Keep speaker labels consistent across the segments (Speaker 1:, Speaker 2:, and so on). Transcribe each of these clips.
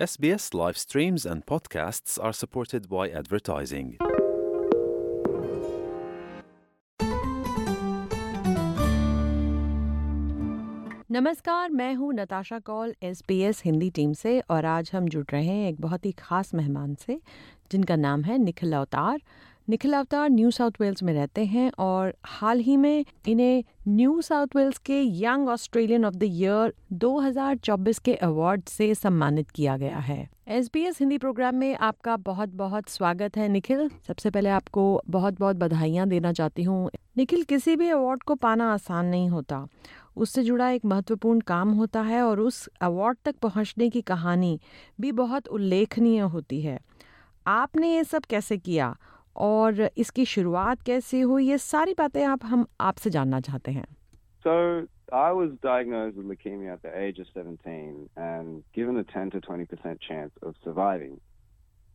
Speaker 1: SBS live streams and podcasts are supported by advertising.
Speaker 2: नमस्कार, मैं हूँ नताशा कौल एस हिंदी टीम से और आज हम जुड़ रहे हैं एक बहुत ही खास मेहमान से, जिनका नाम है निखिल अवतार निखिल अवतार न्यू साउथ वेल्स में रहते हैं और हाल ही में इन्हें न्यू साउथ वेल्स के young Australian of the year 2024 के अवार्ड से सम्मानित किया गया है। S B S Hindi programme में आपका बहुत बहुत स्वागत है निखिल। सबसे पहले आपको बहुत बहुत बधाइयाँ देना चाहती हूँ। निखिल, किसी भी अवार्ड को पाना आसान नहीं होता। उससे जुड़ा एक महत्वपूर्ण काम होता है और उस अवार्ड तक पहुँचने की कहानी भी बहुत उल्लेखनीय होती है। आपने ये सब कैसे किया? और इसकी शुरुआत कैसे हुई ये सारी बातें आप हम आपसे जानना चाहते हैं
Speaker 3: So I was diagnosed with leukemia at the age of 17 and given a 10 to 20% chance of surviving.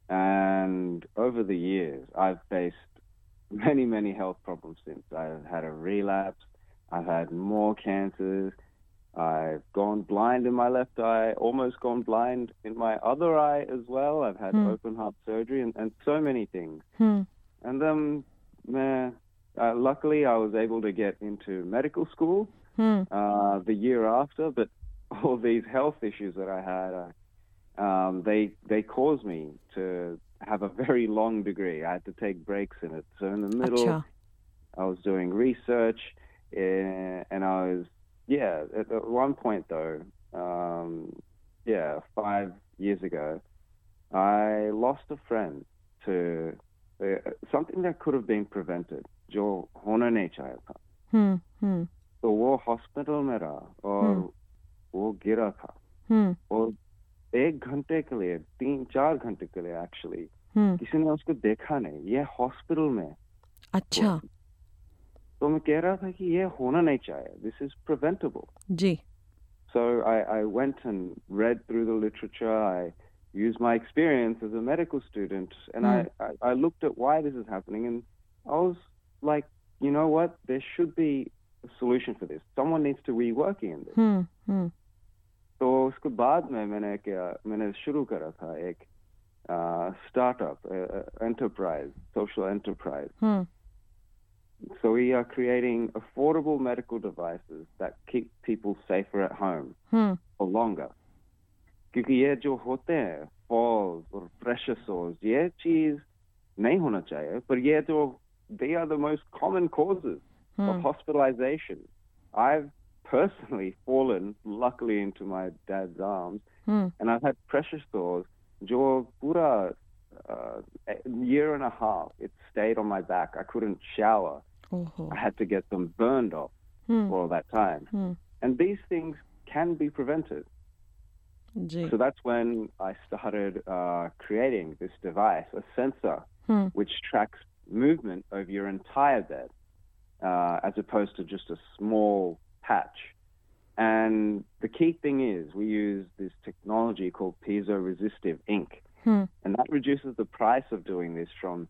Speaker 3: And over the years, I've faced many, many health problems since. I've had a relapse. I've had more cancers. I've gone blind in my left eye, almost gone blind in my other eye as well. I've had
Speaker 2: hmm.
Speaker 3: open heart surgery and, and so many things.
Speaker 2: Hmm.
Speaker 3: And then, meh, uh, luckily, I was able to get into medical school
Speaker 2: hmm.
Speaker 3: uh, the year after, but all these health issues that I had, I, um, they, they caused me to have a very long degree. I had to take breaks in it. So, in the middle, I was doing research. Uh, and I was yeah. At, at one point though, um, yeah, five years ago, I lost a friend to uh, something that could have been prevented. जो होना नहीं चाहिए था
Speaker 2: हम्म हम्म
Speaker 3: तो वो hospital में रहा और
Speaker 2: हम्म।
Speaker 3: वो गिरा था
Speaker 2: हम्म
Speaker 3: और एक घंटे के लिए तीन चार घंटे के लिए एक्चुअली
Speaker 2: हम्म
Speaker 3: किसी ने उसको देखा नहीं ये हॉस्पिटल में
Speaker 2: अच्छा
Speaker 3: तो मैं कह रहा था कि ये होना नहीं चाहिए this is preventable
Speaker 2: ji
Speaker 3: So I, I went and read through the literature. I used my experience as a medical student, and I, I, I looked at why this is happening, and I was like, you know what? There should be a solution for this. Someone needs to be working in this.
Speaker 2: हम्म हम्म
Speaker 3: तो उसके बाद में मैंने क्या मैंने शुरू करा था एक startup enterprise social enterprise
Speaker 2: hmm
Speaker 3: So we are creating affordable medical devices that keep people safer at home.
Speaker 2: Hmm
Speaker 3: for longer. क्योंकि ये जो होते हैं falls और pressure sores ये चीज नहीं होना चाहिए पर ये जो they are the most common causes of
Speaker 2: hmm
Speaker 3: hospitalization. I've personally fallen luckily into my dad's arms
Speaker 2: hmm
Speaker 3: and I've had pressure sores जो पूरा uh, a year and a half it stayed on my back. I couldn't shower. I had to get them burned off for all that time.
Speaker 2: Hmm.
Speaker 3: And these things can be prevented.
Speaker 2: Gee.
Speaker 3: So that's when I started uh, creating this device, a sensor,
Speaker 2: hmm.
Speaker 3: which tracks movement over your entire bed, uh, as opposed to just a small patch. And the key thing is, we use this technology called piezo resistive
Speaker 2: ink.
Speaker 3: And that reduces the price of doing this from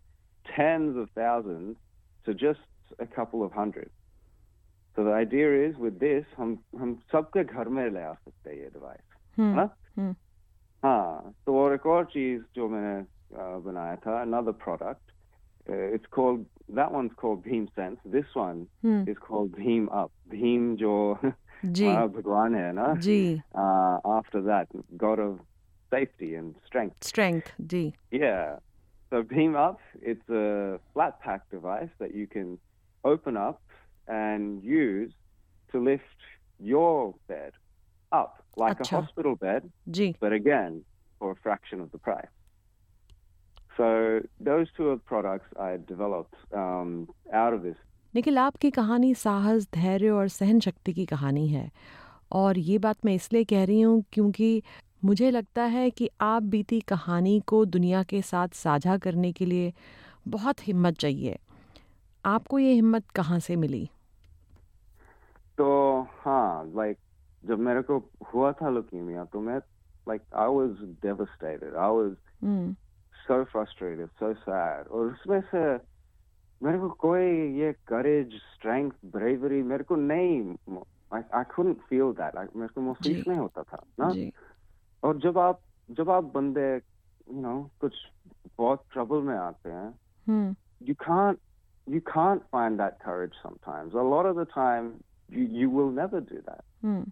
Speaker 3: tens of thousands to just a couple of hundred. So the idea is, with this, हम हम सबके घर में ले आ सकते हैं ये device.
Speaker 2: हम्म
Speaker 3: हाँ?
Speaker 2: हम्म
Speaker 3: हाँ तो और एक और चीज जो मैंने uh, बनाया था another product uh, it's called that one's called Beam Sense this one
Speaker 2: hmm
Speaker 3: is called Beam Up Beam जो
Speaker 2: जी
Speaker 3: हमारा भगवान है ना
Speaker 2: जी
Speaker 3: uh, after that God of safety and strength
Speaker 2: strength ji
Speaker 3: yeah so Beam Up it's a flat pack device that you can open up and use to lift your bed up like
Speaker 2: Acha.
Speaker 3: a hospital bed
Speaker 2: ji
Speaker 3: but again, for a fraction of the price. So those two are products I developed um, out of this.
Speaker 2: Nikhil आपकी कहानी साहस धैर्य और सहन शक्ति की कहानी है और ये बात मैं इसलिए कह रही हूँ क्योंकि मुझे लगता है कि आप बीती कहानी को दुनिया के साथ साझा करने के लिए बहुत हिम्मत चाहिए आपको ये हिम्मत कहाँ से मिली
Speaker 3: तो हाँ like जब मेरे को हुआ था leukemia तो मैं I was devastated. I was
Speaker 2: hmm
Speaker 3: so frustrated, so sad. और उसमें से मेरे को कोई ये courage, strength, bravery मेरे को नहीं couldn't feel that. I, मेरे को महसूस। नहीं होता था ना
Speaker 2: जी
Speaker 3: और जब आप जब आप बंदे यू नो कुछ बहुत ट्रबल में आते हैं
Speaker 2: हम्म
Speaker 3: you can't you can't find that courage sometimes. A lot of the time you, you will never do that.
Speaker 2: Hmm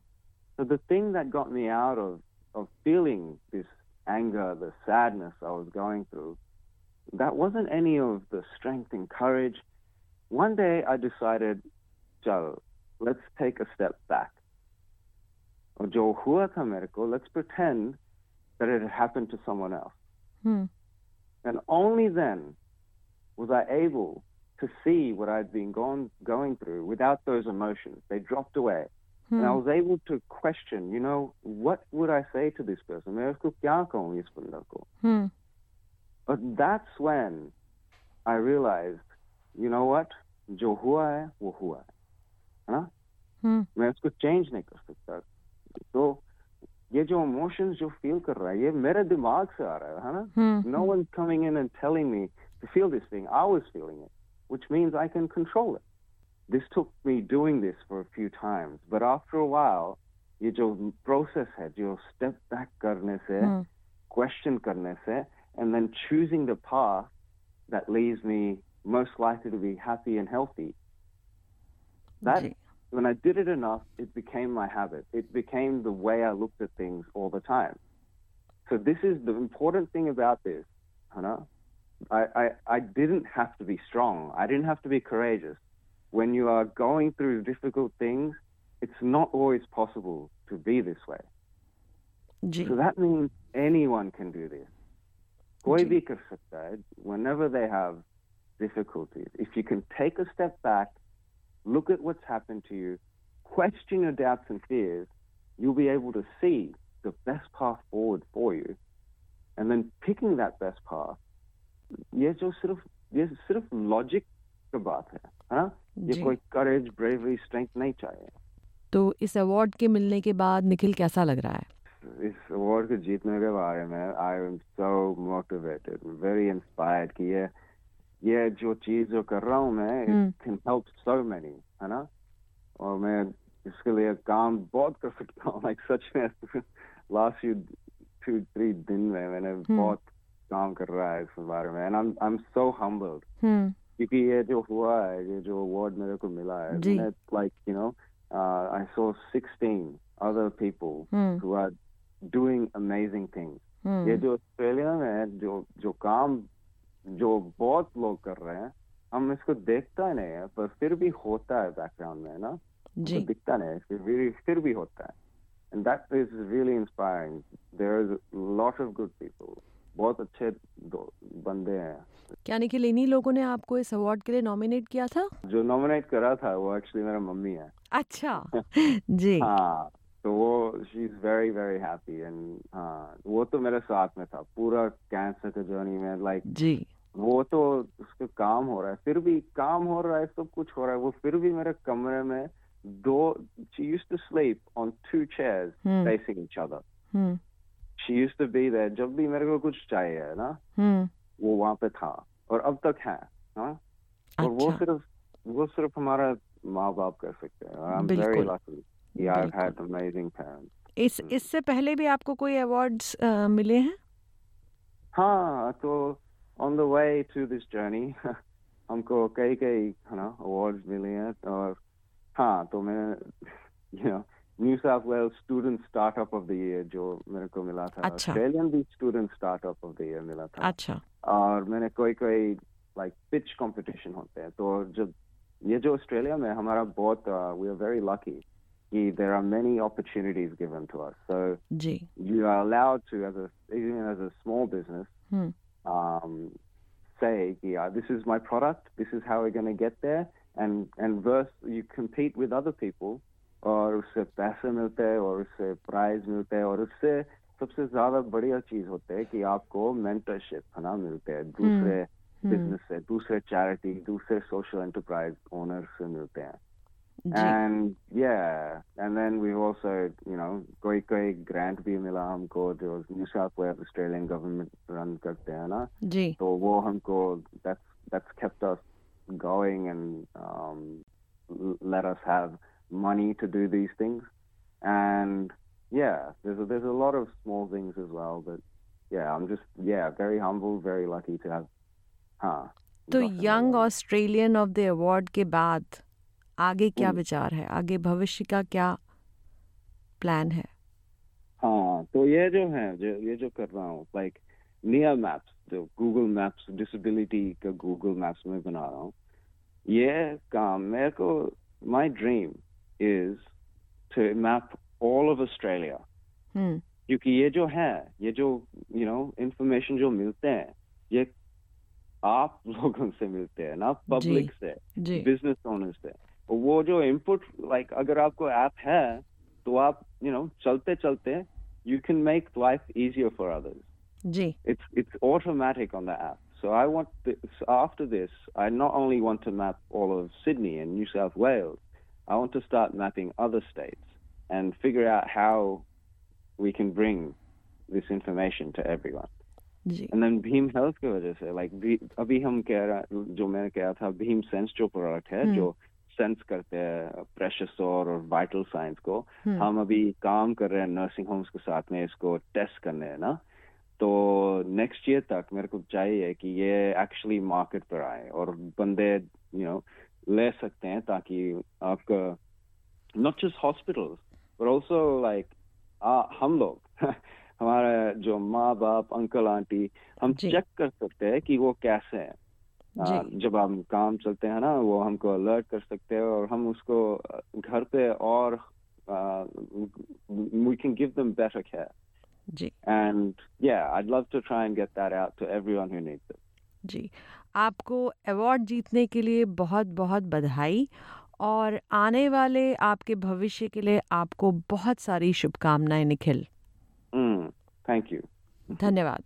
Speaker 3: So the thing that got me out of, of feeling this anger, the sadness I was going through, that wasn't any of the strength and courage. One day I decided, Joe, let's take a step back. और जो हुआ था मेरे को, let's pretend that it had happened to someone else.
Speaker 2: Hmm
Speaker 3: And only then was I able to see what I'd been gone, going through without those emotions. They dropped away. And I
Speaker 2: hmm
Speaker 3: was able to question, you know, what would I say to this person? मैं उसको क्या कहूँ इस बंदा को?
Speaker 2: हम्म
Speaker 3: But that's when I realized, you know what? जो हुआ है वो हुआ है, है ना?
Speaker 2: हम्म
Speaker 3: मैं उसको चेंज नहीं कर सकता. तो ये जो इमोशंस जो फील कर रहा है ये मेरे दिमाग से आ रहा है, है ना?
Speaker 2: हम्म
Speaker 3: No one's coming in and telling me to feel this thing. I was feeling it, which means I can control it. This took me doing this for a few times, but after a while, ये जो process है, जो step back करने से,
Speaker 2: हम्म
Speaker 3: question करने से, and then choosing the path that leaves me most likely to be happy and healthy. That
Speaker 2: ji
Speaker 3: when I did it enough, it became my habit. It became the way I looked at things all the time. So this is the important thing about this, Hannah. I, I, I didn't have to be strong. I didn't have to be courageous. When you are going through difficult things, it's not always possible to be this way. So that means anyone can do this. Whenever they have difficulties, if you can take a step back look at what's happened to you, question your doubts and fears, you'll be able to see the best path forward for you. And then picking that best path, ये जो सिर्फ ये सिर्फ logic की बात है है ना ये
Speaker 2: जी
Speaker 3: कोई करेज ब्रेवरी स्ट्रेंथ नहीं चाहिए
Speaker 2: तो इस अवार्ड के मिलने के बाद निखिल कैसा लग रहा है
Speaker 3: इस अवार्ड को जीतने के बारे में I am so motivated very inspired कि ये ये जो चीज़ जो कर रहा हूँ मैं। It can help so many है ना और मैं इसके लिए काम बहुत कर सकता हूँ लाइक सच में लास्ट फ्यू टू थ्री दिन में मैंने बहुत काम कर रहा है इस बारे में and I am so humbled
Speaker 2: hmm
Speaker 3: क्योंकि ये जो हुआ है ये जो अवार्ड मेरे को मिला है मैंने like you know I saw 16 other people
Speaker 2: hmm
Speaker 3: who are doing amazing things. ये जो ऑस्ट्रेलिया में जो जो काम जो बहुत लोग कर रहे हैं हम इसको देखता नहीं है पर फिर भी होता है बैकग्राउंड में ना?
Speaker 2: जी।
Speaker 3: तो दिखता नहीं है फिर भी फिर भी होता है। And that is really inspiring there is lot of good people बहुत अच्छे बंदे हैं।
Speaker 2: क्या निखिल इन्हीं लोगों ने आपको इस अवार्ड के लिए नॉमिनेट किया था?
Speaker 3: जो नॉमिनेट करा था वो एक्चुअली मेरा मम्मी है।
Speaker 2: अच्छा। जी।
Speaker 3: हाँ तो वो she is very very happy and हाँ वो तो मेरे साथ में था। पूरा कैंसर के जर्नी में लाइक like,
Speaker 2: जी।
Speaker 3: वो तो उसका काम हो रहा है। फिर भी काम हो रहा है सब कुछ हो रहा है। वो फिर भी मेरे कमरे में दो she used to sleep on two chairs
Speaker 2: hmm.
Speaker 3: facing each other
Speaker 2: hmm.
Speaker 3: She used to be there जब भी मेरे को कुछ चाहिए ना?
Speaker 2: हम्म।
Speaker 3: वो वहाँ पे था और अब तक है हाँ? और वो
Speaker 2: अच्छा।
Speaker 3: सिर्फ़ वो सिर्फ़ हमारा माँ बाप कर सकते हैं। आई एम वेरी लकी कि आई हैड अमेजिंग पेरेंट्स
Speaker 2: इस इससे पहले भी आपको कोई अवार्ड्स मिले हैं?
Speaker 3: हाँ तो on the way to this journey हमको कई कई है ना अवार्ड्स मिले हैं और हाँ तो मैं you know New South Wales student startup of the year जो मेरे को मिला था
Speaker 2: अच्छा।
Speaker 3: ऑस्ट्रेलियन भी student startup of the year मिला था
Speaker 2: अच्छा
Speaker 3: और मैंने कोई कोई लाइक पिच कंपटीशन होते हैं तो जब ये जो ऑस्ट्रेलिया में हमारा बहुत वी आर वेरी लकी कि there are many opportunities given to us so
Speaker 2: ji
Speaker 3: you are allowed to, as a even as a small business,
Speaker 2: hmm
Speaker 3: um, say, yeah, this is my product, this is how we're going to get there, and and verse you compete with other people, और उससे पैसे मिलते हैं और उससे prize मिलते हैं और उससे सबसे ज्यादा बढ़िया चीज होते है कि आपको मेंटरशिप है ना मिलते हैं दूसरे
Speaker 2: हम्म
Speaker 3: बिजनेस से दूसरे चैरिटी दूसरे सोशल एंटरप्राइज ओनर से मिलते हैं
Speaker 2: जी
Speaker 3: And yeah, and then we've also, you know, कोई कोई grant भी मिला हमको जो New South Wales Australian government run करते हैं ना
Speaker 2: जी
Speaker 3: तो वो हमको that's that's kept us going and um, l- let us have money to do these things and yeah, there's a, there's a lot of small things as well, but yeah, I'm just yeah very humble, very lucky to have. हाँ.
Speaker 2: तो
Speaker 3: gotten a
Speaker 2: young
Speaker 3: lot.
Speaker 2: Australian of the award के बाद आगे क्या
Speaker 3: हम्म।
Speaker 2: विचार है? आगे भविष्य का क्या प्लान है?
Speaker 3: हाँ तो ये जो है जो ये जो कर रहा हूँ लाइक नियर मैप्स जो गूगल मैप्स डिसेबिलिटी का गूगल मैप्स में बना रहा हूँ ये काम मेरे को my dream is to map all of
Speaker 2: Australia
Speaker 3: क्योंकि ये जो है ये जो यू नो इंफॉर्मेशन जो मिलते हैं ये आप लोगों से मिलते हैं ना पब्लिक से बिज़नेस ओनर से। वो जो इनपुट लाइक अगर आपको ऐप है तो आप यू नो चलते चलते you can make life easier for others
Speaker 2: ji
Speaker 3: it's it's automatic on the app. So I want this, after this, I not only want to map all of Sydney and New South Wales, I want to start mapping other states and figure out how we can bring this information to everyone.
Speaker 2: Ji
Speaker 3: And then Beam Health की वजह से like Be- अभी हम कह रहा जो मैंने कहा था Beam Sense जो प्रोडक्ट है
Speaker 2: हम्म।
Speaker 3: जो सेंस करते हैं प्रेशर और वाइटल साइंस को।
Speaker 2: हम्म,
Speaker 3: हम अभी काम कर रहे हैं नर्सिंग होम्स के साथ में इसको टेस्ट करने है ना। तो नेक्स्ट ईयर तक मेरे को चाहिए कि ये एक्चुअली मार्केट पर आए और बंदे यू नो ले सकते हैं ताकि आपका not just hospitals but also like हम लोग हमारे जो माँ बाप अंकल आंटी हम चेक कर सकते हैं कि वो कैसे हैं। जब हम काम चलते हैं ना वो हमको अलर्ट कर सकते हैं और हम उसको घर पे और we can give them better care
Speaker 2: ji.
Speaker 3: And yeah i'd love to try and get that out to everyone who needs it.
Speaker 2: जी। आपको अवार्ड जीतने के लिए बहुत बहुत बधाई और आने वाले आपके भविष्य के लिए आपको बहुत सारी शुभकामनाएँ निखिल।
Speaker 3: Mm, thank you.
Speaker 2: धन्यवाद।